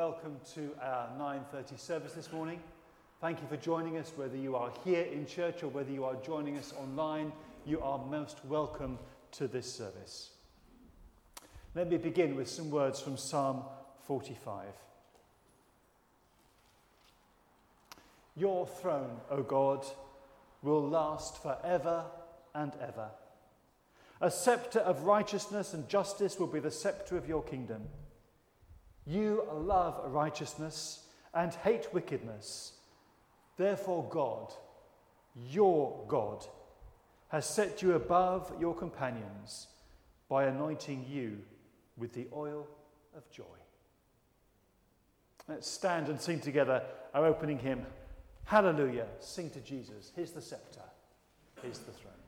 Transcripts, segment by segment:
welcome to our 9:30 service this morning. Thank you for joining us whether you are here in church or whether you are joining us online. You are most welcome to this service. Let me begin with some words from Psalm 45. Your throne, O God, will last forever and ever. A scepter of righteousness and justice will be the scepter of your kingdom. You love righteousness and hate wickedness. Therefore, God, your God, has set you above your companions by anointing you with the oil of joy. Let's stand and sing together our opening hymn. Hallelujah. Sing to Jesus. Here's the scepter, here's the throne.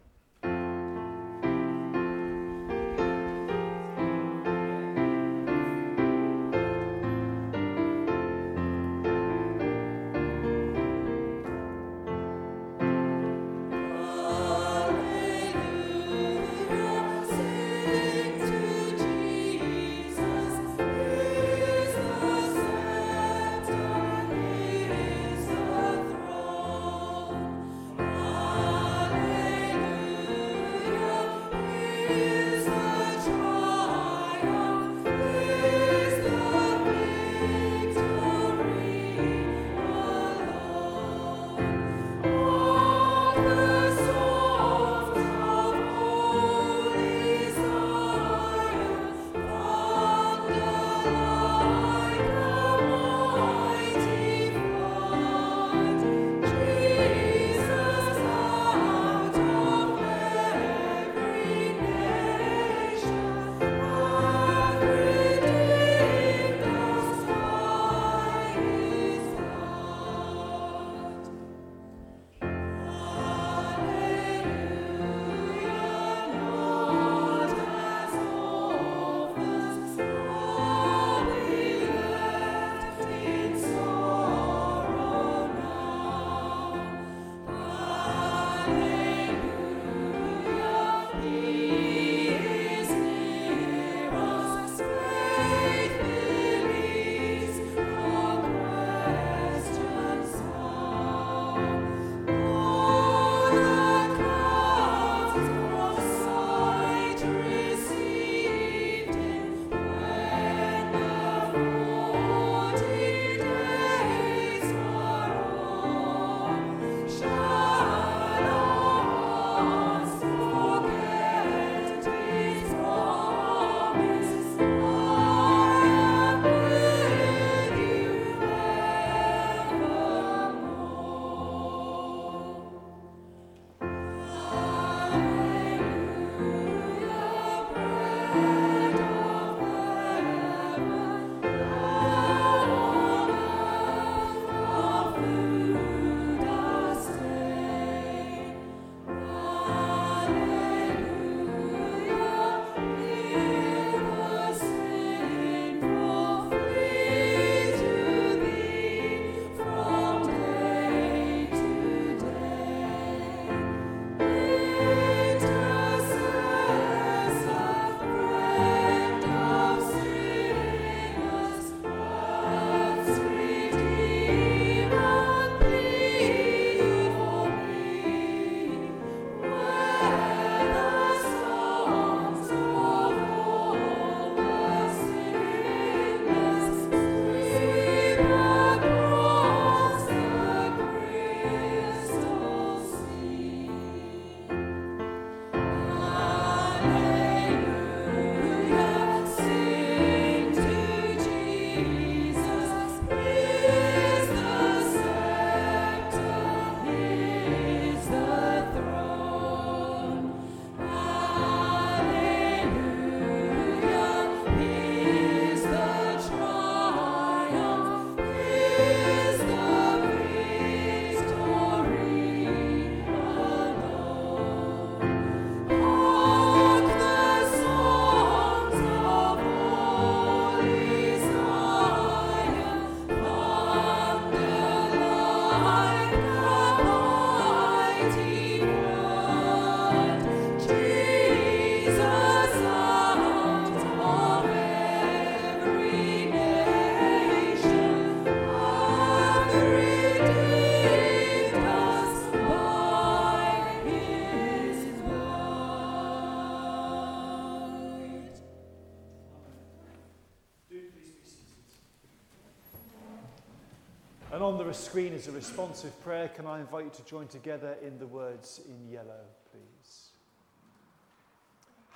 Your screen is a responsive prayer. Can I invite you to join together in the words in yellow, please?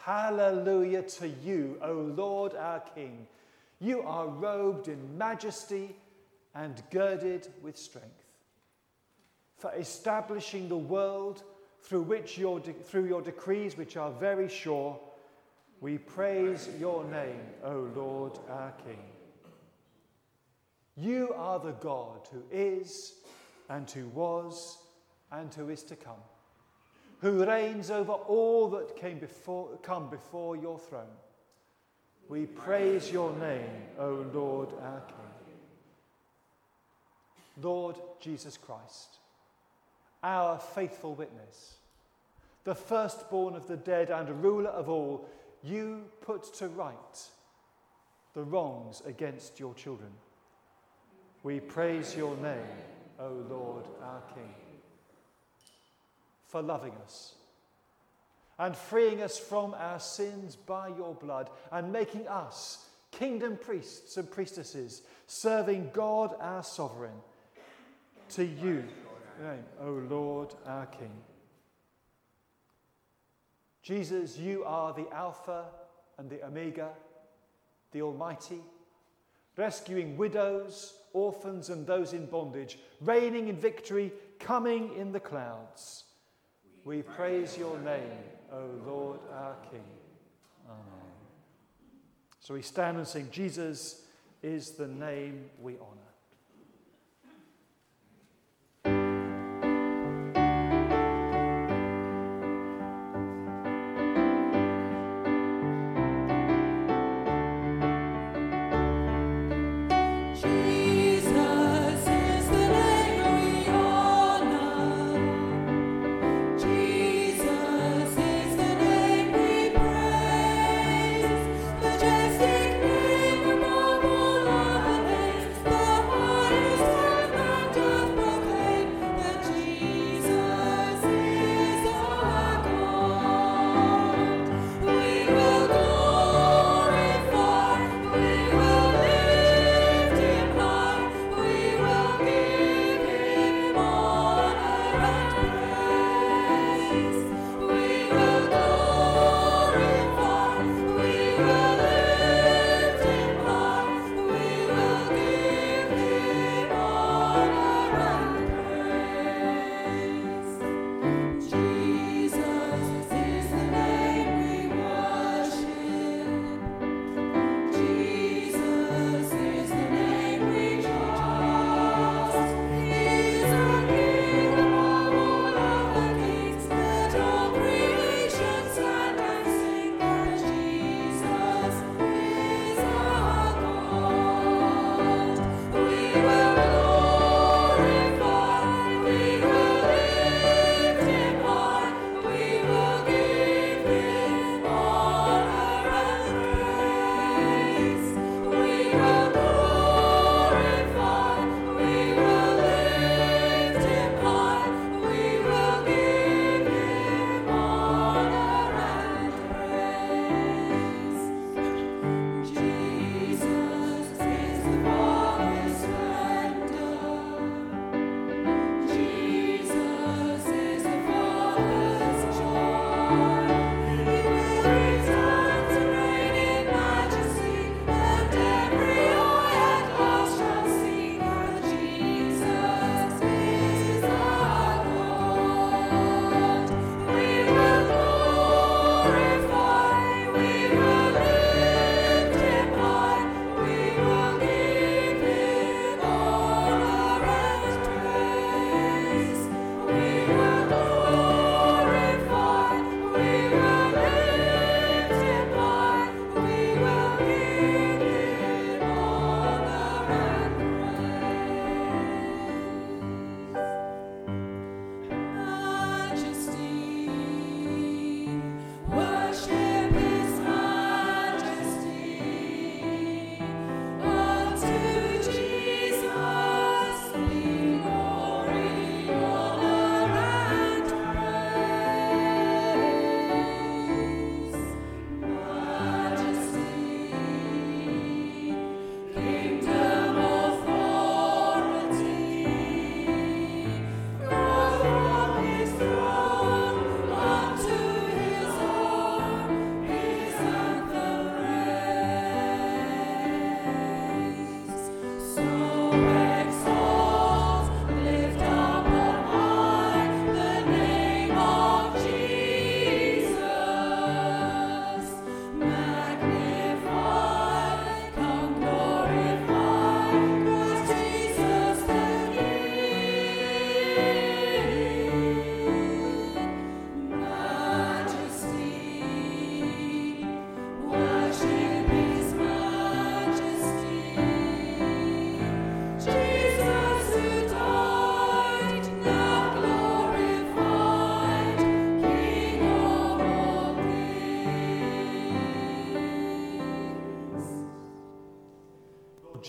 Hallelujah to you, O Lord our King. You are robed in majesty and girded with strength. For establishing the world through, which your de- through your decrees, which are very sure, we praise your name, O Lord our King. You are the God who is, and who was, and who is to come, who reigns over all that came before, come before your throne. We praise your name, O Lord our King. Lord Jesus Christ, our faithful witness, the firstborn of the dead and ruler of all, you put to right the wrongs against your children. We praise your name, O Lord our King, for loving us and freeing us from our sins by your blood and making us kingdom priests and priestesses, serving God our sovereign. To you, O Lord our King. Jesus, you are the Alpha and the Omega, the Almighty, rescuing widows, orphans, and those in bondage, reigning in victory, coming in the clouds. We praise your name, O Lord our King. Amen. So we stand and sing, Jesus is the name we honour.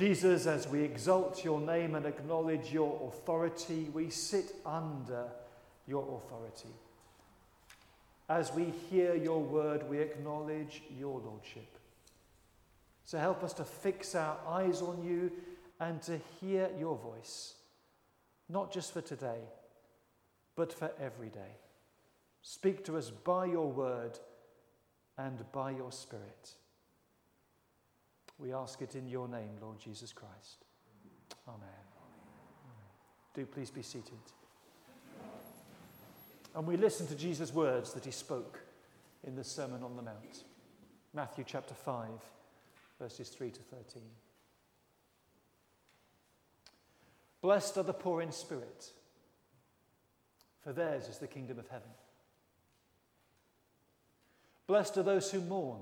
Jesus, as we exalt your name and acknowledge your authority, we sit under your authority. As we hear your word, we acknowledge your lordship. So help us to fix our eyes on you and to hear your voice, not just for today, but for every day. Speak to us by your word and by your spirit. We ask it in your name, Lord Jesus Christ. Amen. Do please be seated. And we listen to Jesus' words that he spoke in the Sermon on the Mount. Matthew chapter 5, verses 3 to 13. Blessed are the poor in spirit, for theirs is the kingdom of heaven. Blessed are those who mourn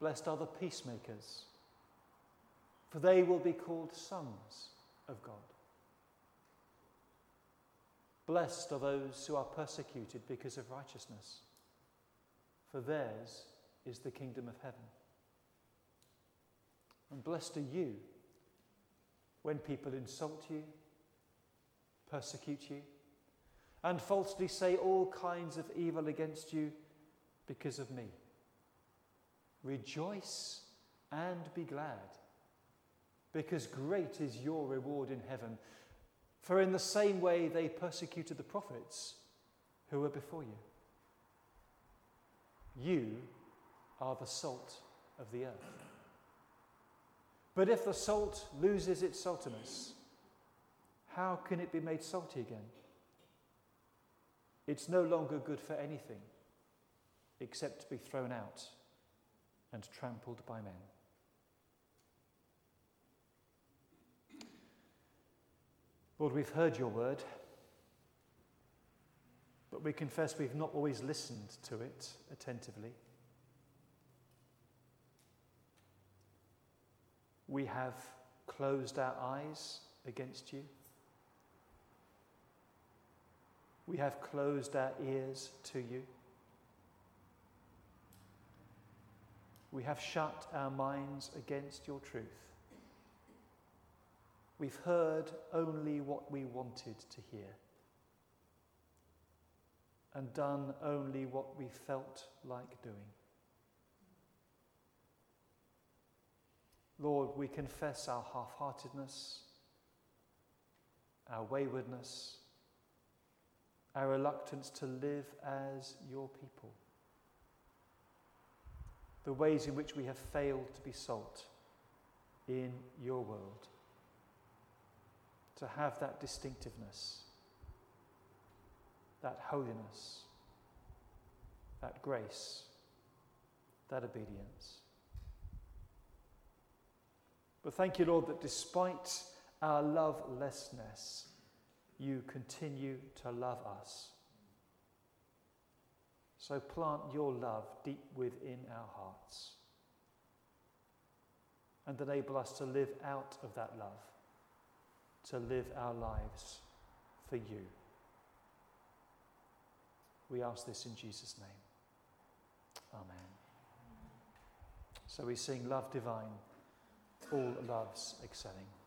Blessed are the peacemakers, for they will be called sons of God. Blessed are those who are persecuted because of righteousness, for theirs is the kingdom of heaven. And blessed are you when people insult you, persecute you, and falsely say all kinds of evil against you because of me. Rejoice and be glad, because great is your reward in heaven. For in the same way they persecuted the prophets who were before you. You are the salt of the earth. But if the salt loses its saltiness, how can it be made salty again? It's no longer good for anything except to be thrown out and trampled by men. Lord, we've heard your word, but we confess we've not always listened to it attentively. We have closed our eyes against you. We have closed our ears to you. We have shut our minds against your truth. We've heard only what we wanted to hear and done only what we felt like doing. Lord, we confess our half heartedness, our waywardness, our reluctance to live as your people the ways in which we have failed to be salt in your world, to have that distinctiveness, that holiness, that grace, that obedience. But thank you, Lord, that despite our lovelessness, you continue to love us so plant your love deep within our hearts and enable us to live out of that love, to live our lives for you. We ask this in Jesus' name. Amen. So we sing Love Divine, all loves excelling.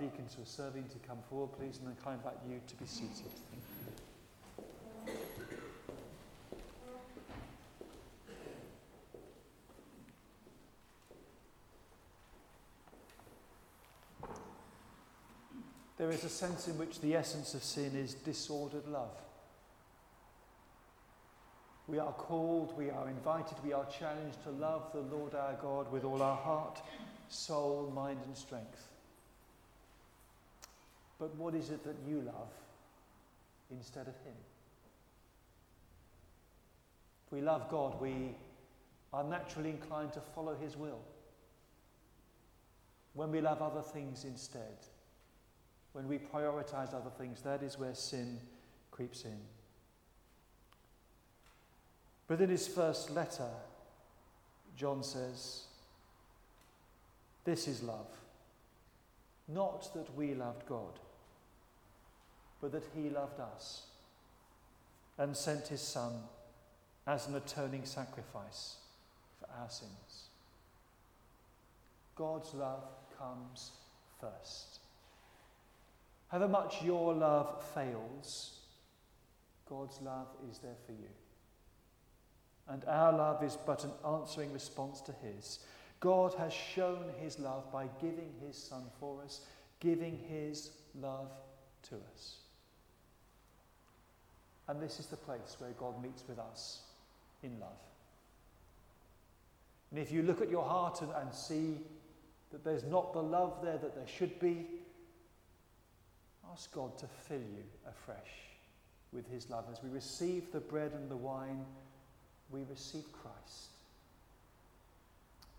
Deacons who are serving to come forward, please, and then can I invite you to be seated. There is a sense in which the essence of sin is disordered love. We are called, we are invited, we are challenged to love the Lord our God with all our heart, soul, mind, and strength. But what is it that you love instead of Him? If we love God, we are naturally inclined to follow His will. When we love other things instead, when we prioritize other things, that is where sin creeps in. But in his first letter, John says, This is love. Not that we loved God, but that he loved us and sent his Son as an atoning sacrifice for our sins. God's love comes first. However much your love fails, God's love is there for you. And our love is but an answering response to His. God has shown His love by giving His Son for us, giving His love to us. And this is the place where God meets with us in love. And if you look at your heart and, and see that there's not the love there that there should be, ask God to fill you afresh with his love. As we receive the bread and the wine, we receive Christ.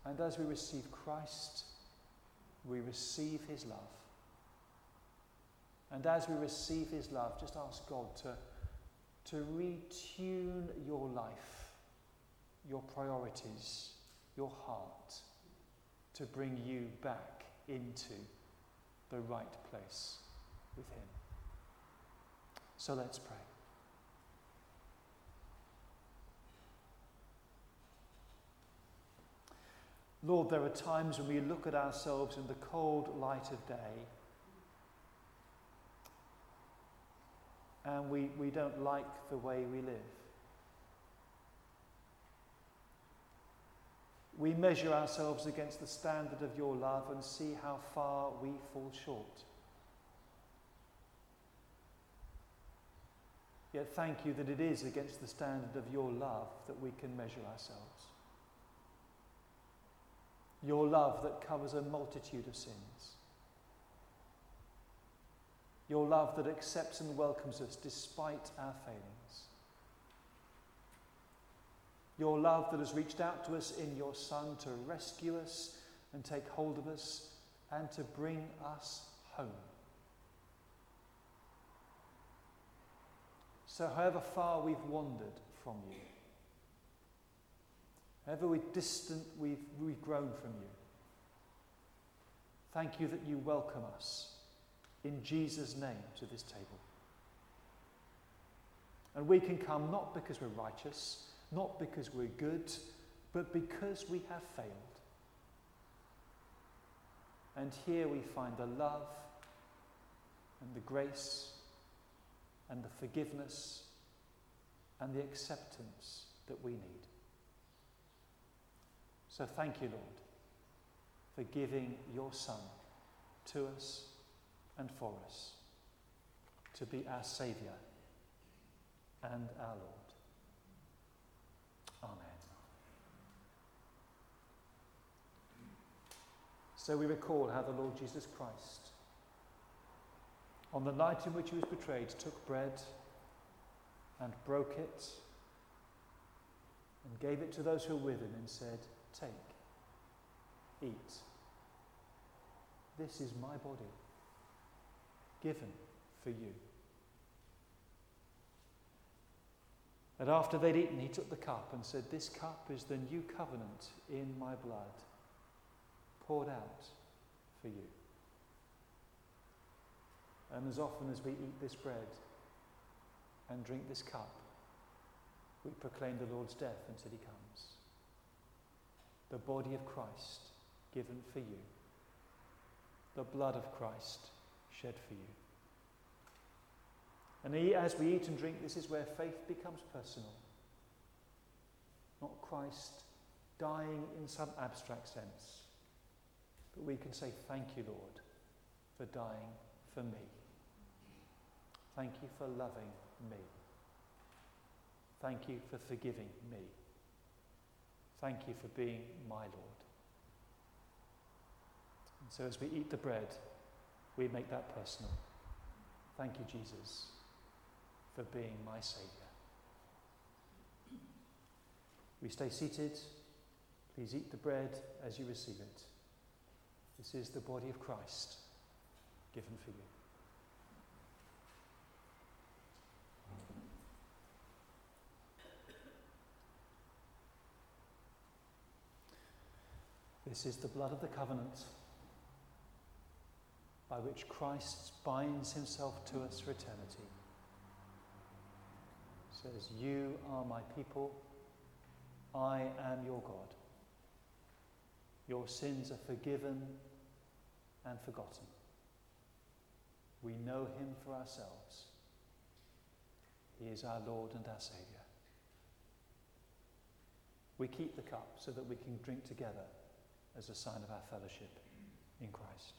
And as we receive Christ, we receive his love. And as we receive his love, just ask God to to retune your life, your priorities, your heart, to bring you back into the right place with Him. So let's pray. Lord, there are times when we look at ourselves in the cold light of day and we, we don't like the way we live. We measure ourselves against the standard of your love and see how far we fall short. Yet thank you that it is against the standard of your love that we can measure ourselves. Your love that covers a multitude of sins. Your love that accepts and welcomes us despite our failings. Your love that has reached out to us in your Son to rescue us and take hold of us and to bring us home. So, however far we've wandered from you, however we're distant we've, we've grown from you, thank you that you welcome us in Jesus' name to this table. And we can come not because we're righteous, not because we're good, but because we have failed. And here we find the love and the grace and the forgiveness and the acceptance that we need. So thank you, Lord, for giving your Son to us and for us to be our Saviour and our Lord. Amen. So we recall how the Lord Jesus Christ, on the night in which he was betrayed, took bread and broke it and gave it to those who were with him and said, Take, eat. This is my body, given for you. And after they'd eaten, he took the cup and said, This cup is the new covenant in my blood, poured out for you. And as often as we eat this bread and drink this cup, we proclaim the Lord's death until he comes. The body of Christ given for you, the blood of Christ shed for you. And as we eat and drink, this is where faith becomes personal. Not Christ dying in some abstract sense, but we can say, Thank you, Lord, for dying for me. Thank you for loving me. Thank you for forgiving me. Thank you for being my Lord. And so as we eat the bread, we make that personal. Thank you, Jesus, for being my Saviour. We stay seated. Please eat the bread as you receive it. This is the body of Christ given for you. This is the blood of the covenant by which Christ binds himself to us for eternity. says, You are my people, I am your God. Your sins are forgiven and forgotten. We know him for ourselves. He is our Lord and our Saviour. We keep the cup so that we can drink together as a sign of our fellowship in Christ.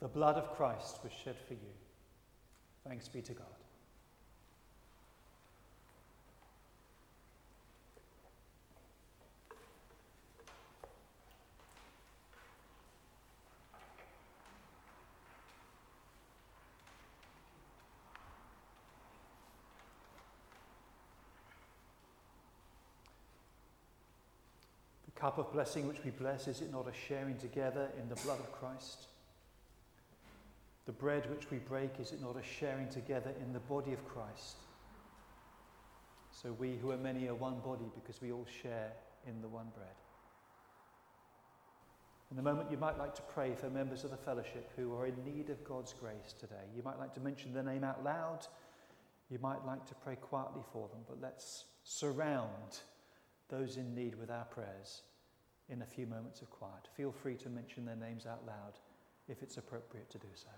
The blood of Christ was shed for you. Thanks be to God. The cup of blessing which we bless, is it not a sharing together in the blood of Christ? The bread which we break, is it not a sharing together in the body of Christ? So we who are many are one body because we all share in the one bread. In the moment, you might like to pray for members of the fellowship who are in need of God's grace today. You might like to mention their name out loud. You might like to pray quietly for them, but let's surround those in need with our prayers in a few moments of quiet. Feel free to mention their names out loud if it's appropriate to do so.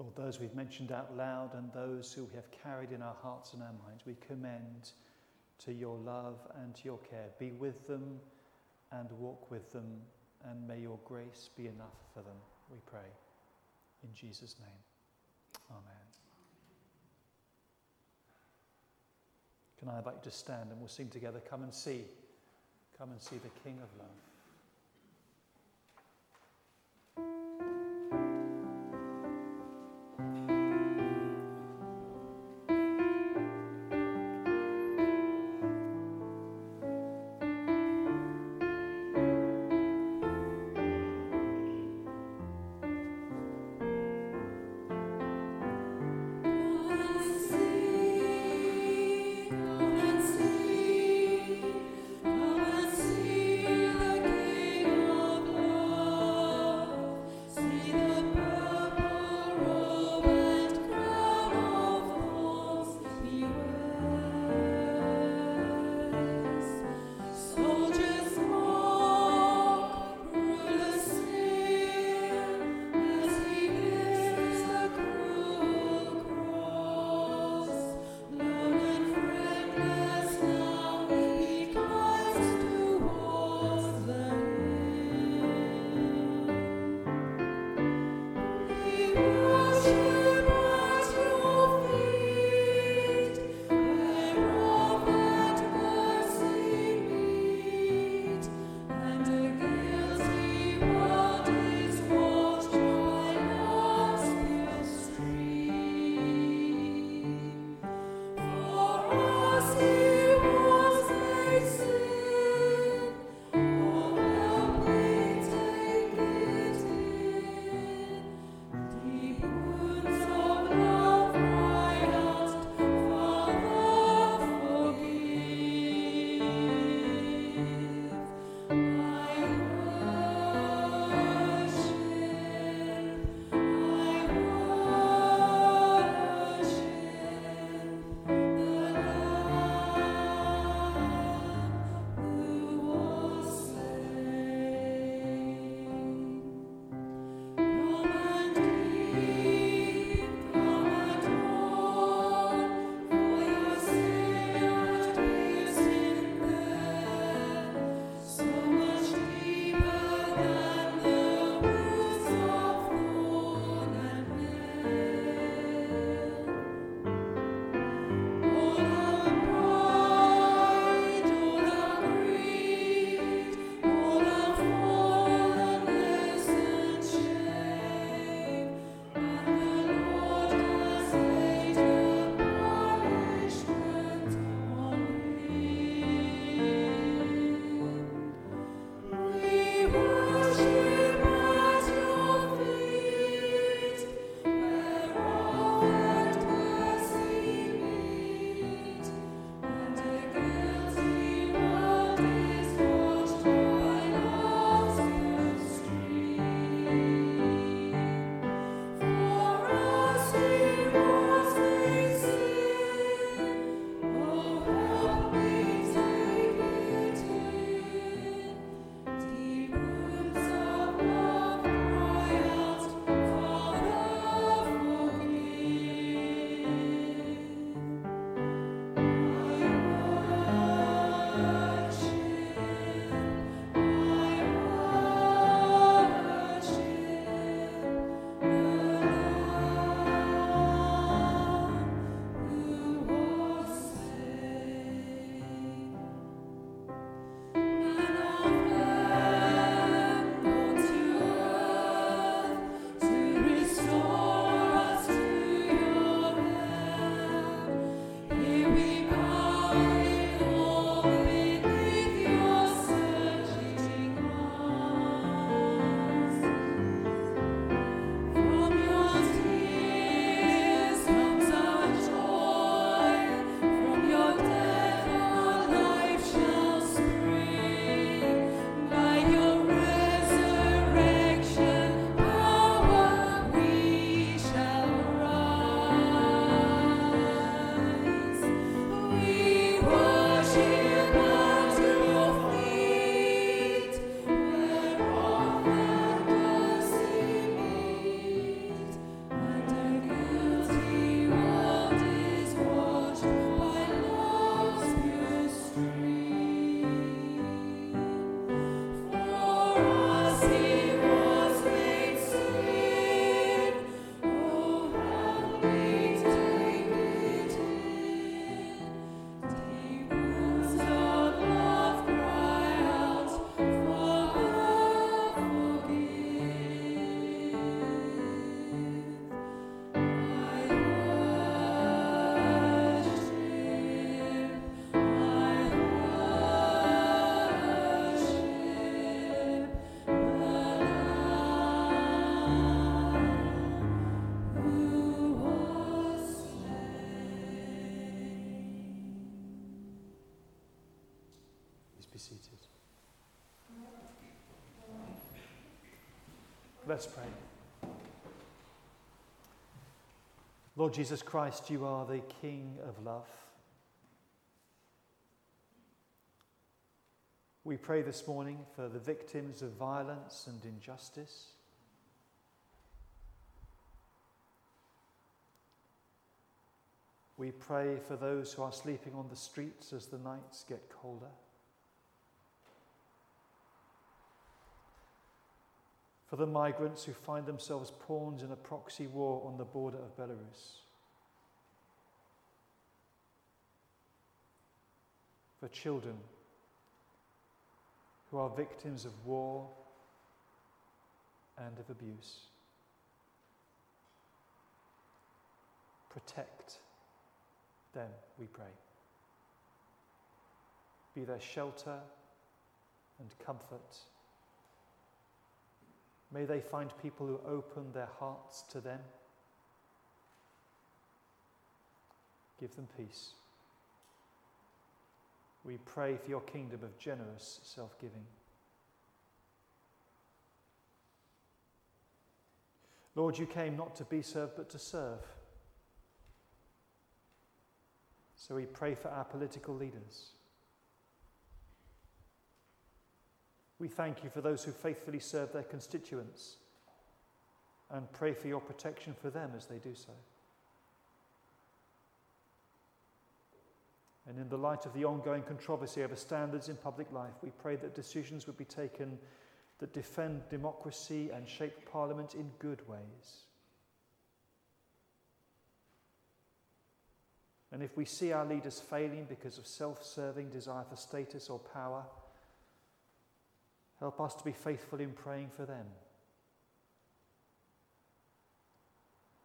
Lord, those we've mentioned out loud and those who we have carried in our hearts and our minds, we commend to your love and to your care. Be with them and walk with them, and may your grace be enough for them, we pray. In Jesus' name, amen. Can I invite you to stand and we'll sing together? Come and see. Come and see the King of Love. Let's pray. Lord Jesus Christ, you are the King of love. We pray this morning for the victims of violence and injustice. We pray for those who are sleeping on the streets as the nights get colder. For the migrants who find themselves pawns in a proxy war on the border of Belarus. For children who are victims of war and of abuse. Protect them, we pray. Be their shelter and comfort. May they find people who open their hearts to them. Give them peace. We pray for your kingdom of generous self giving. Lord, you came not to be served, but to serve. So we pray for our political leaders. We thank you for those who faithfully serve their constituents and pray for your protection for them as they do so. And in the light of the ongoing controversy over standards in public life, we pray that decisions would be taken that defend democracy and shape Parliament in good ways. And if we see our leaders failing because of self serving desire for status or power, help us to be faithful in praying for them.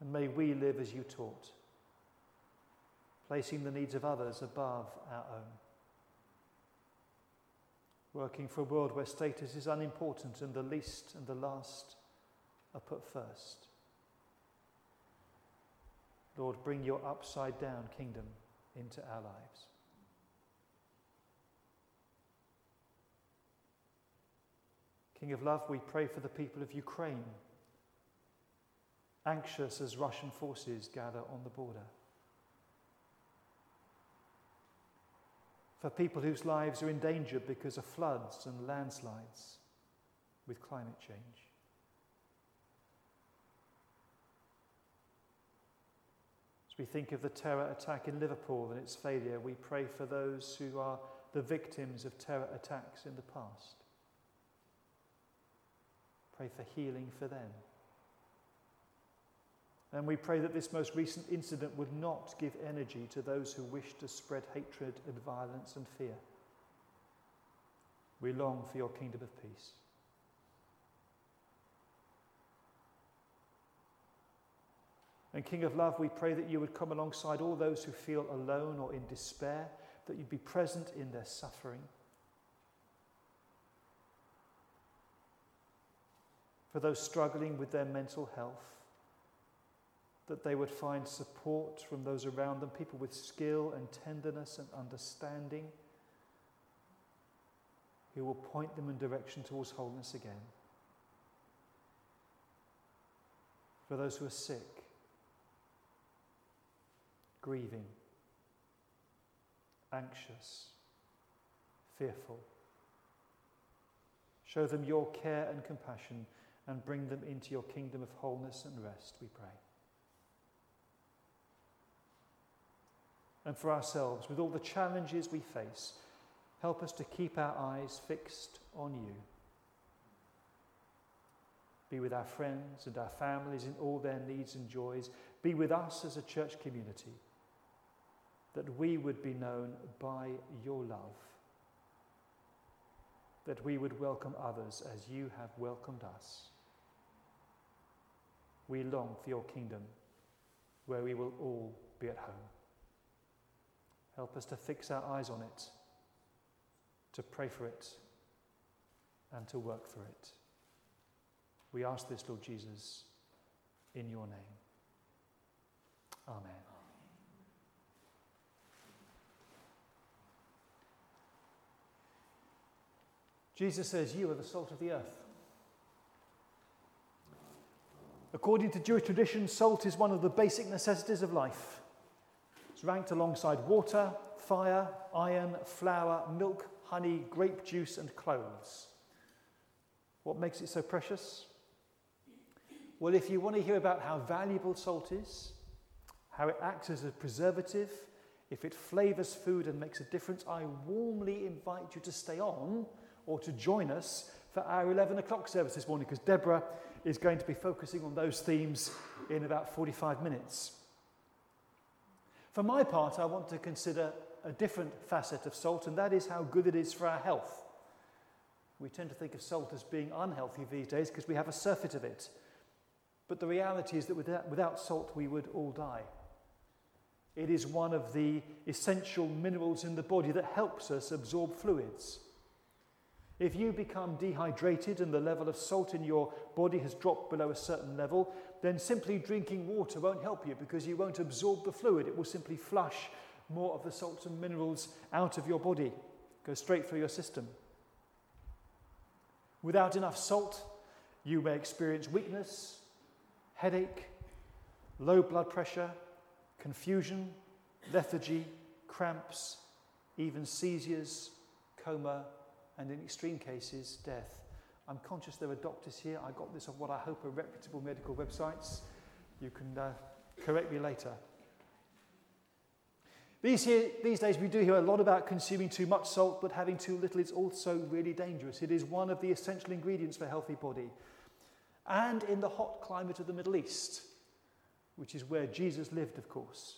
And may we live as you taught, placing the needs of others above our own. Working for a world where status is unimportant and the least and the last are put first. Lord, bring your upside down kingdom into our lives. King of love, we pray for the people of Ukraine, anxious as Russian forces gather on the border. For people whose lives are in danger because of floods and landslides with climate change. As we think of the terror attack in Liverpool and its failure, we pray for those who are the victims of terror attacks in the past. Pray for healing for them. And we pray that this most recent incident would not give energy to those who wish to spread hatred and violence and fear. We long for your kingdom of peace. And King of Love, we pray that you would come alongside all those who feel alone or in despair, that you'd be present in their suffering. For those struggling with their mental health, that they would find support from those around them, people with skill and tenderness and understanding, who will point them in direction towards wholeness again. For those who are sick, grieving, anxious, fearful. Show them your care and compassion and bring them into your kingdom of wholeness and rest, we pray. And for ourselves, with all the challenges we face, help us to keep our eyes fixed on you. Be with our friends and our families in all their needs and joys. Be with us as a church community that we would be known by your love, that we would welcome others as you have welcomed us. We long for your kingdom where we will all be at home. Help us to fix our eyes on it, to pray for it, and to work for it. We ask this, Lord Jesus, in your name. Amen. Jesus says, You are the salt of the earth. According to Jewish tradition, salt is one of the basic necessities of life. It's ranked alongside water, fire, iron, flour, milk, honey, grape juice, and clothes. What makes it so precious? Well, if you want to hear about how valuable salt is, how it acts as a preservative, if it flavours food and makes a difference, I warmly invite you to stay on or to join us for our 11 o'clock service this morning because Deborah is going to be focusing on those themes in about 45 minutes. For my part, I want to consider a different facet of salt, and that is how good it is for our health. We tend to think of salt as being unhealthy these days because we have a surfeit of it. But the reality is that without, salt, we would all die. It is one of the essential minerals in the body that helps us absorb fluids. If you become dehydrated and the level of salt in your body has dropped below a certain level, then simply drinking water won't help you because you won't absorb the fluid. It will simply flush more of the salts and minerals out of your body, go straight through your system. Without enough salt, you may experience weakness, headache, low blood pressure, confusion, lethargy, cramps, even seizures, coma, and in extreme cases, death. I'm conscious there are doctors here. I got this off what I hope are reputable medical websites. You can uh, correct me later. These, here, these days, we do hear a lot about consuming too much salt, but having too little is also really dangerous. It is one of the essential ingredients for a healthy body. And in the hot climate of the Middle East, which is where Jesus lived, of course,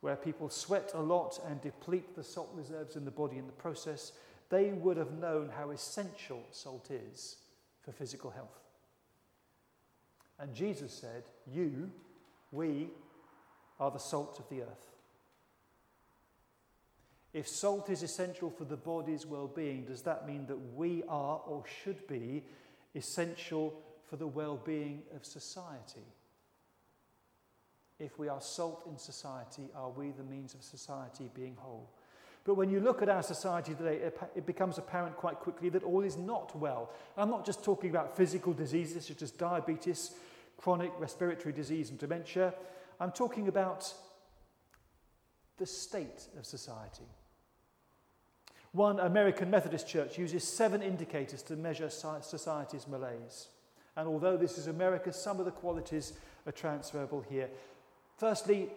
where people sweat a lot and deplete the salt reserves in the body in the process, they would have known how essential salt is for physical health. And Jesus said, You, we, are the salt of the earth. If salt is essential for the body's well being, does that mean that we are or should be essential for the well being of society? If we are salt in society, are we the means of society being whole? But when you look at our society today, it becomes apparent quite quickly that all is not well. I'm not just talking about physical diseases such as diabetes, chronic respiratory disease, and dementia. I'm talking about the state of society. One American Methodist church uses seven indicators to measure society's malaise. And although this is America, some of the qualities are transferable here. Firstly,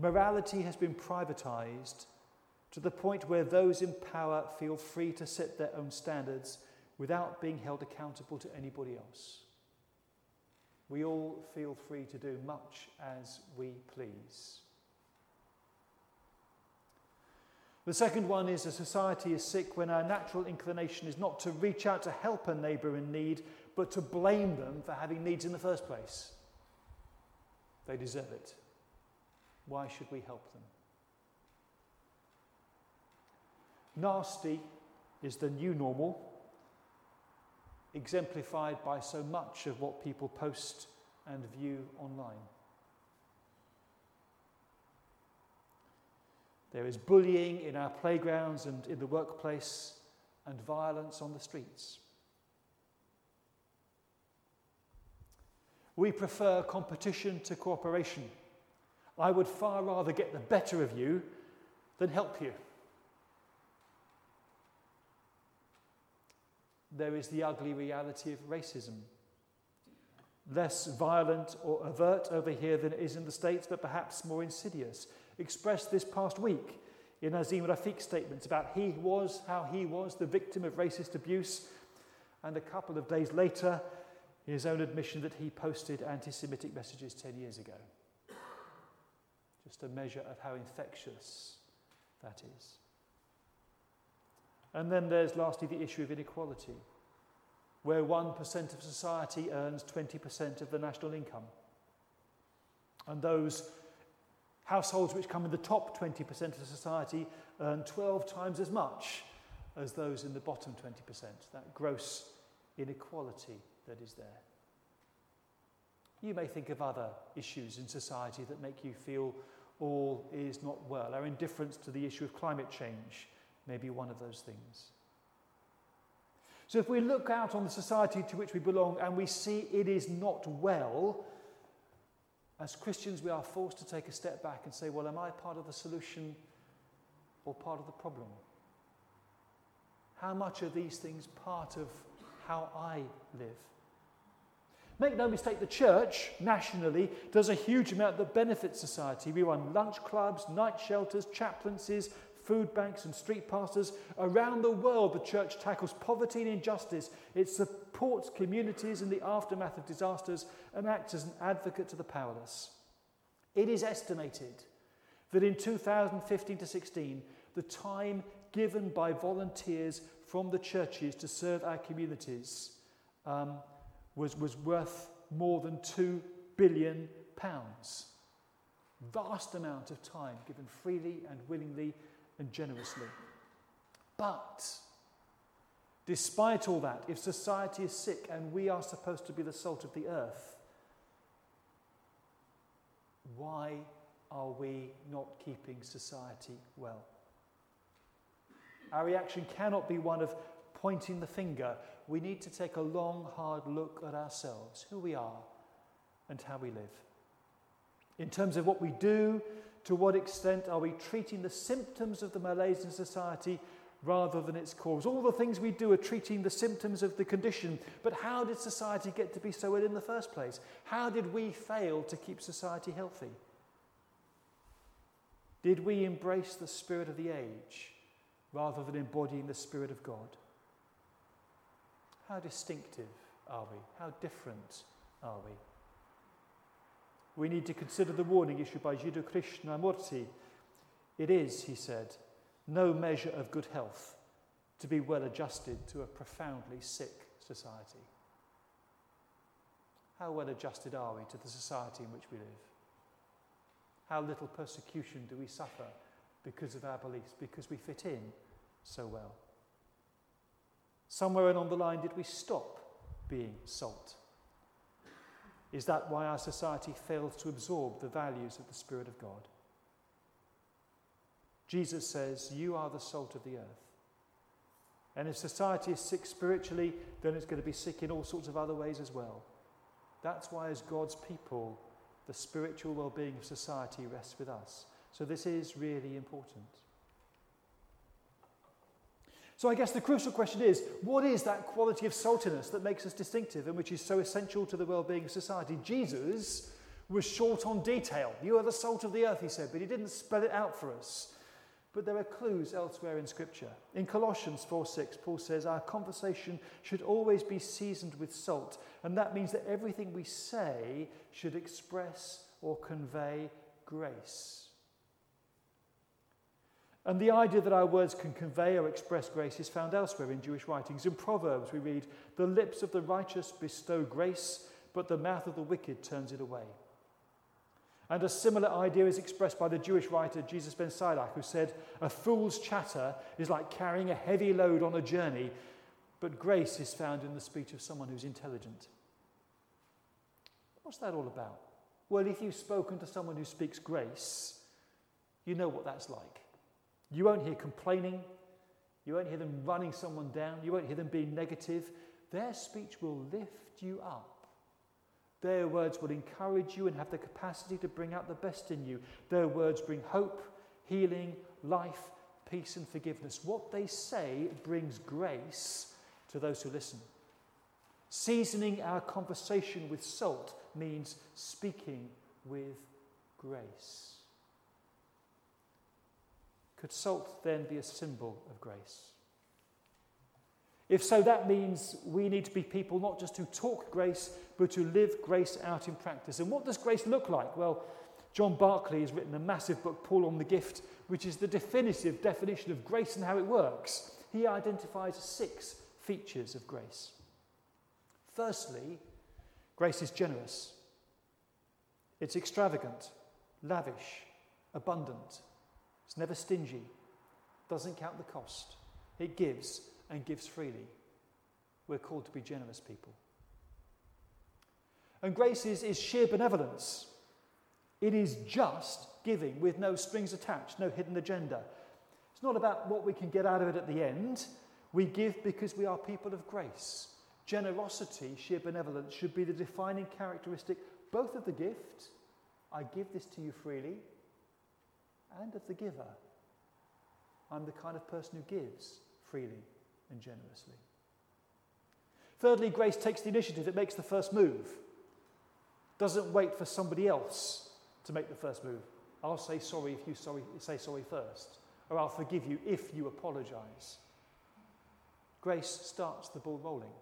morality has been privatized to the point where those in power feel free to set their own standards without being held accountable to anybody else. We all feel free to do much as we please. The second one is a society is sick when our natural inclination is not to reach out to help a neighbour in need, but to blame them for having needs in the first place. They deserve it. Why should we help them? Nasty is the new normal, exemplified by so much of what people post and view online. There is bullying in our playgrounds and in the workplace, and violence on the streets. We prefer competition to cooperation. I would far rather get the better of you than help you. There is the ugly reality of racism. Less violent or overt over here than it is in the States, but perhaps more insidious. Expressed this past week in Azeem Rafiq's statements about he was, how he was the victim of racist abuse, and a couple of days later, his own admission that he posted anti Semitic messages 10 years ago. Just a measure of how infectious that is. And then there's lastly the issue of inequality, where 1% of society earns 20% of the national income. And those households which come in the top 20% of society earn 12 times as much as those in the bottom 20%. That gross inequality that is there. You may think of other issues in society that make you feel all is not well. Our indifference to the issue of climate change may be one of those things. So if we look out on the society to which we belong and we see it is not well, as Christians we are forced to take a step back and say, well, am I part of the solution or part of the problem? How much are these things part of how I live? Make no mistake, the church nationally does a huge amount that benefits society. We run lunch clubs, night shelters, chaplaincies, food banks, and street pastors. Around the world, the church tackles poverty and injustice. It supports communities in the aftermath of disasters and acts as an advocate to the powerless. It is estimated that in 2015 to 16, the time given by volunteers from the churches to serve our communities um, was, was worth more than £2 billion. Vast amount of time given freely and willingly and generously. But despite all that, if society is sick and we are supposed to be the salt of the earth, why are we not keeping society well? Our reaction cannot be one of pointing the finger. We need to take a long, hard look at ourselves, who we are, and how we live. In terms of what we do, to what extent are we treating the symptoms of the Malaysian society rather than its cause? All the things we do are treating the symptoms of the condition, but how did society get to be so ill in the first place? How did we fail to keep society healthy? Did we embrace the spirit of the age rather than embodying the spirit of God? How distinctive are we? How different are we? We need to consider the warning issued by Jiddu Krishnamurti. It is, he said, no measure of good health to be well adjusted to a profoundly sick society. How well adjusted are we to the society in which we live? How little persecution do we suffer because of our beliefs, because we fit in so well? Somewhere along the line, did we stop being salt? Is that why our society fails to absorb the values of the Spirit of God? Jesus says, You are the salt of the earth. And if society is sick spiritually, then it's going to be sick in all sorts of other ways as well. That's why, as God's people, the spiritual well being of society rests with us. So, this is really important. So I guess the crucial question is what is that quality of saltiness that makes us distinctive and which is so essential to the well being of society? Jesus was short on detail. You are the salt of the earth, he said, but he didn't spell it out for us. But there are clues elsewhere in Scripture. In Colossians 4 6, Paul says, Our conversation should always be seasoned with salt, and that means that everything we say should express or convey grace. And the idea that our words can convey or express grace is found elsewhere in Jewish writings. In Proverbs, we read, The lips of the righteous bestow grace, but the mouth of the wicked turns it away. And a similar idea is expressed by the Jewish writer Jesus ben Sirach, who said, A fool's chatter is like carrying a heavy load on a journey, but grace is found in the speech of someone who's intelligent. What's that all about? Well, if you've spoken to someone who speaks grace, you know what that's like. You won't hear complaining. You won't hear them running someone down. You won't hear them being negative. Their speech will lift you up. Their words will encourage you and have the capacity to bring out the best in you. Their words bring hope, healing, life, peace, and forgiveness. What they say brings grace to those who listen. Seasoning our conversation with salt means speaking with grace. Could salt then be a symbol of grace? If so, that means we need to be people not just who talk grace, but to live grace out in practice. And what does grace look like? Well, John Barclay has written a massive book, Paul on the Gift, which is the definitive definition of grace and how it works. He identifies six features of grace. Firstly, grace is generous, it's extravagant, lavish, abundant, it's never stingy, doesn't count the cost. It gives and gives freely. We're called to be generous people. And grace is, is sheer benevolence. It is just giving with no strings attached, no hidden agenda. It's not about what we can get out of it at the end. We give because we are people of grace. Generosity, sheer benevolence, should be the defining characteristic both of the gift, I give this to you freely, and of the giver. I'm the kind of person who gives freely and generously. Thirdly, grace takes the initiative, it makes the first move. Doesn't wait for somebody else to make the first move. I'll say sorry if you sorry, say sorry first, or I'll forgive you if you apologize. Grace starts the ball rolling,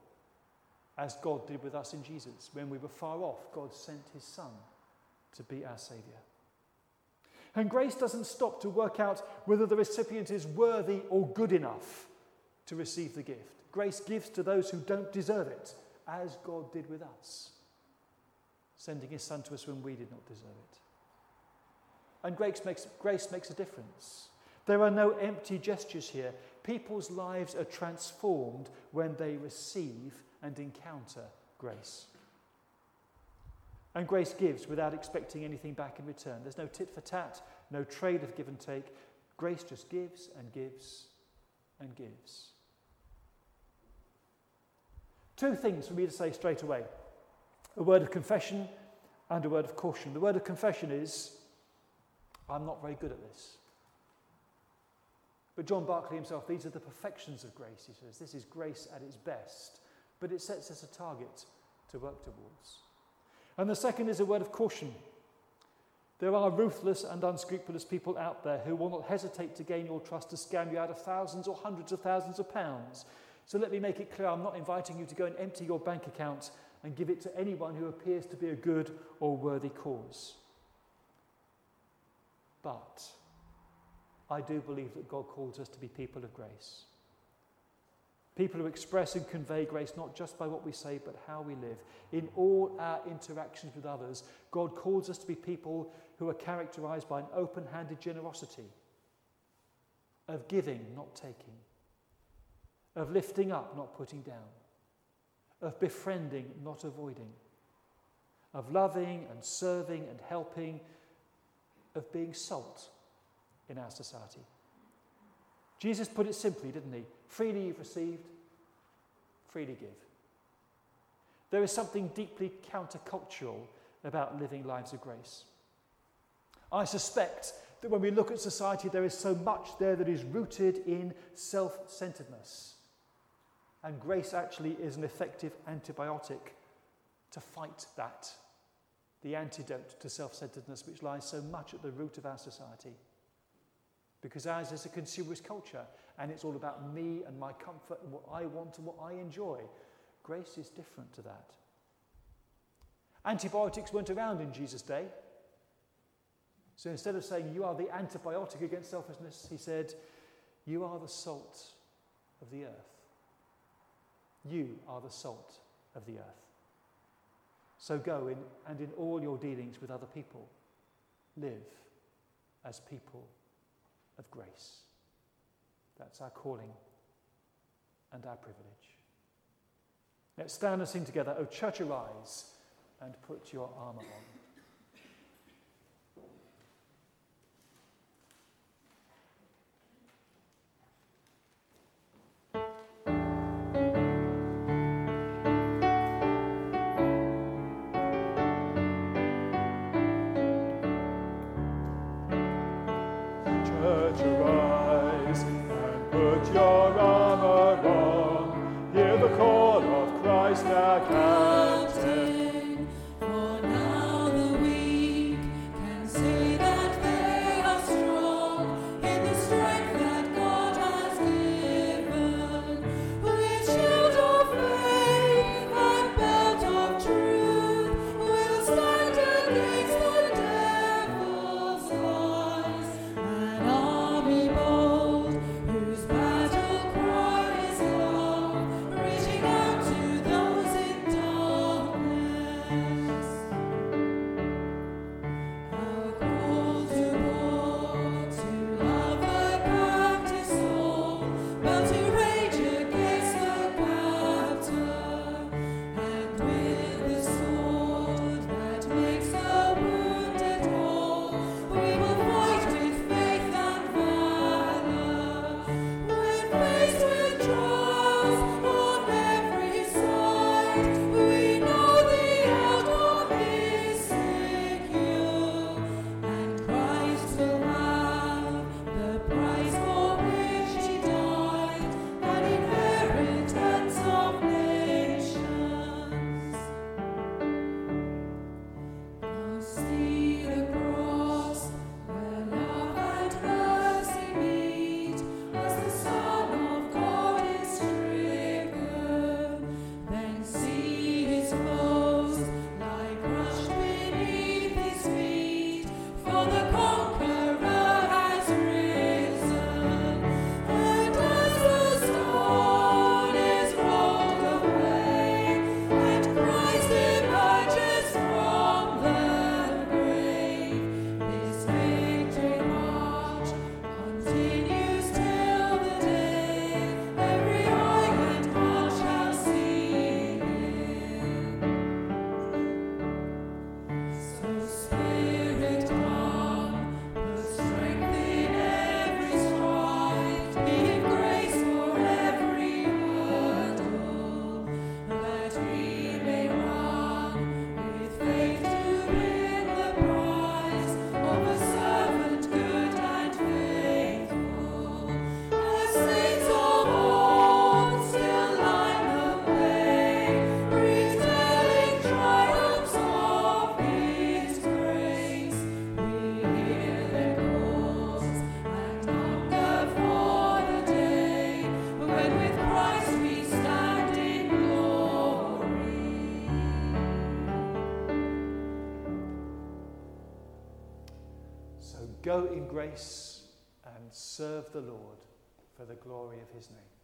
as God did with us in Jesus. When we were far off, God sent his Son to be our Saviour. And grace doesn't stop to work out whether the recipient is worthy or good enough to receive the gift. Grace gives to those who don't deserve it, as God did with us, sending his Son to us when we did not deserve it. And grace makes, grace makes a difference. There are no empty gestures here. People's lives are transformed when they receive and encounter grace. And grace gives without expecting anything back in return. There's no tit for tat, no trade of give and take. Grace just gives and gives and gives. Two things for me to say straight away a word of confession and a word of caution. The word of confession is I'm not very good at this. But John Barclay himself, these are the perfections of grace, he says. This is grace at its best, but it sets us a target to work towards. And the second is a word of caution. There are ruthless and unscrupulous people out there who will not hesitate to gain your trust to scam you out of thousands or hundreds of thousands of pounds. So let me make it clear I'm not inviting you to go and empty your bank account and give it to anyone who appears to be a good or worthy cause. But I do believe that God calls us to be people of grace. People who express and convey grace not just by what we say, but how we live. In all our interactions with others, God calls us to be people who are characterized by an open handed generosity, of giving, not taking, of lifting up, not putting down, of befriending, not avoiding, of loving and serving and helping of being salt in our society. Jesus put it simply, didn't he? Freely you've received, freely give. There is something deeply countercultural about living lives of grace. I suspect that when we look at society, there is so much there that is rooted in self centeredness. And grace actually is an effective antibiotic to fight that the antidote to self centeredness, which lies so much at the root of our society. Because ours is a consumerist culture, and it's all about me and my comfort and what I want and what I enjoy. Grace is different to that. Antibiotics weren't around in Jesus' day. So instead of saying, You are the antibiotic against selfishness, he said, You are the salt of the earth. You are the salt of the earth. So go in, and in all your dealings with other people, live as people of grace. That's our calling and our privilege. Let's stand and sing together, O church, arise and put your armour on. Grace and serve the Lord for the glory of his name.